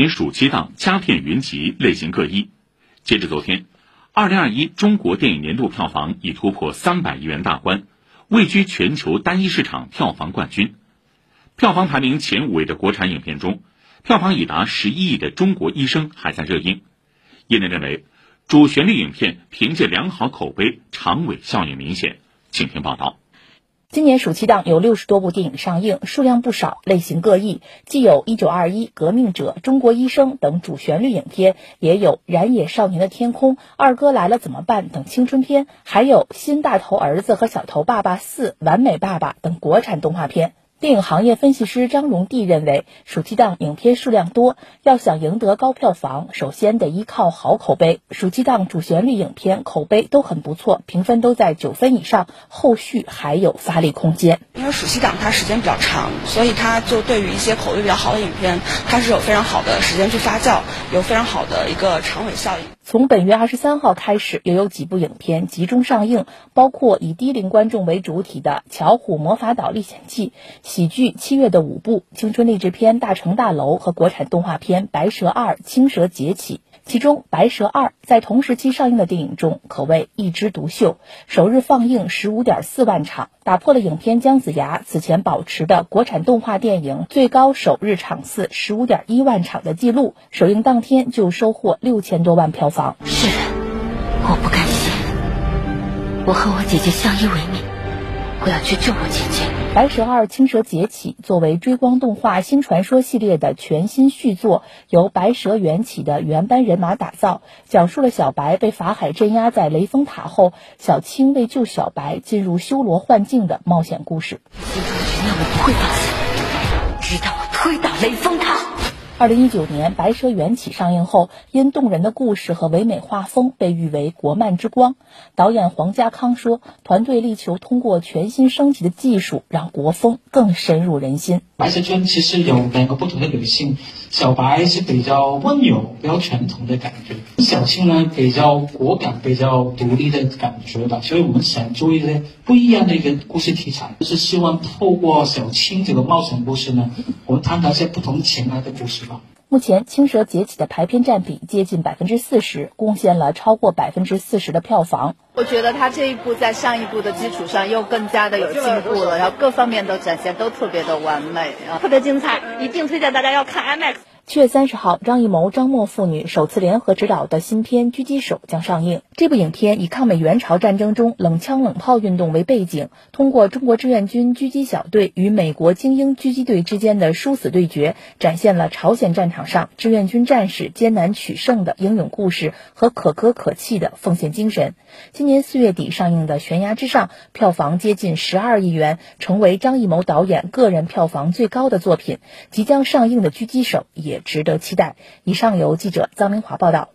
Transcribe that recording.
年暑期档佳片云集，类型各异。截至昨天，二零二一中国电影年度票房已突破三百亿元大关，位居全球单一市场票房冠军。票房排名前五位的国产影片中，票房已达十一亿的《中国医生》还在热映。业内认为，主旋律影片凭借良好口碑，长尾效应明显。请听报道。今年暑期档有六十多部电影上映，数量不少，类型各异，既有《一九二一》《革命者》《中国医生》等主旋律影片，也有《燃野少年的天空》《二哥来了怎么办》等青春片，还有《新大头儿子和小头爸爸四》《完美爸爸》等国产动画片。电影行业分析师张荣娣认为，暑期档影片数量多，要想赢得高票房，首先得依靠好口碑。暑期档主旋律影片口碑都很不错，评分都在九分以上，后续还有发力空间。因为暑期档它时间比较长，所以它就对于一些口碑比较好的影片，它是有非常好的时间去发酵，有非常好的一个长尾效应。从本月二十三号开始，又有几部影片集中上映，包括以低龄观众为主体的《巧虎魔法岛历险记》。喜剧《七月的舞步》、青春励志片《大城大楼》和国产动画片《白蛇二：青蛇劫起》，其中《白蛇二》在同时期上映的电影中可谓一枝独秀，首日放映十五点四万场，打破了影片《姜子牙》此前保持的国产动画电影最高首日场次十五点一万场的记录，首映当天就收获六千多万票房。是，我不甘心，我和我姐姐相依为命。我要去救我姐姐。《白蛇二：青蛇劫起》作为追光动画新传说系列的全新续作，由白蛇缘起的原班人马打造，讲述了小白被法海镇压在雷峰塔后，小青为救小白进入修罗幻境的冒险故事。我不会放下，直到我推倒雷峰塔。二零一九年，《白蛇缘起》上映后，因动人的故事和唯美画风，被誉为国漫之光。导演黄家康说，团队力求通过全新升级的技术，让国风更深入人心。白蛇传其实有两个不同的女性，小白是比较温柔、比较传统的感觉，小青呢比较果敢、比较独立的感觉吧。所以我们想做一些不一样的一个故事题材，就是希望透过小青这个冒险故事呢，我们探讨一些不同情爱的故事吧。目前，《青蛇崛起》的排片占比接近百分之四十，贡献了超过百分之四十的票房。我觉得他这一部在上一部的基础上又更加的有进步了，然后各方面都展现都特别的完美啊，特别精彩，一定推荐大家要看 IMAX。七月三十号，张艺谋、张默父女首次联合执导的新片《狙击手》将上映。这部影片以抗美援朝战争中冷枪冷炮运动为背景，通过中国志愿军狙击小队与美国精英狙击队之间的殊死对决，展现了朝鲜战场上志愿军战士艰难取胜的英勇故事和可歌可泣的奉献精神。今年四月底上映的《悬崖之上》，票房接近十二亿元，成为张艺谋导演个人票房最高的作品。即将上映的《狙击手》也。值得期待。以上由记者张明华报道。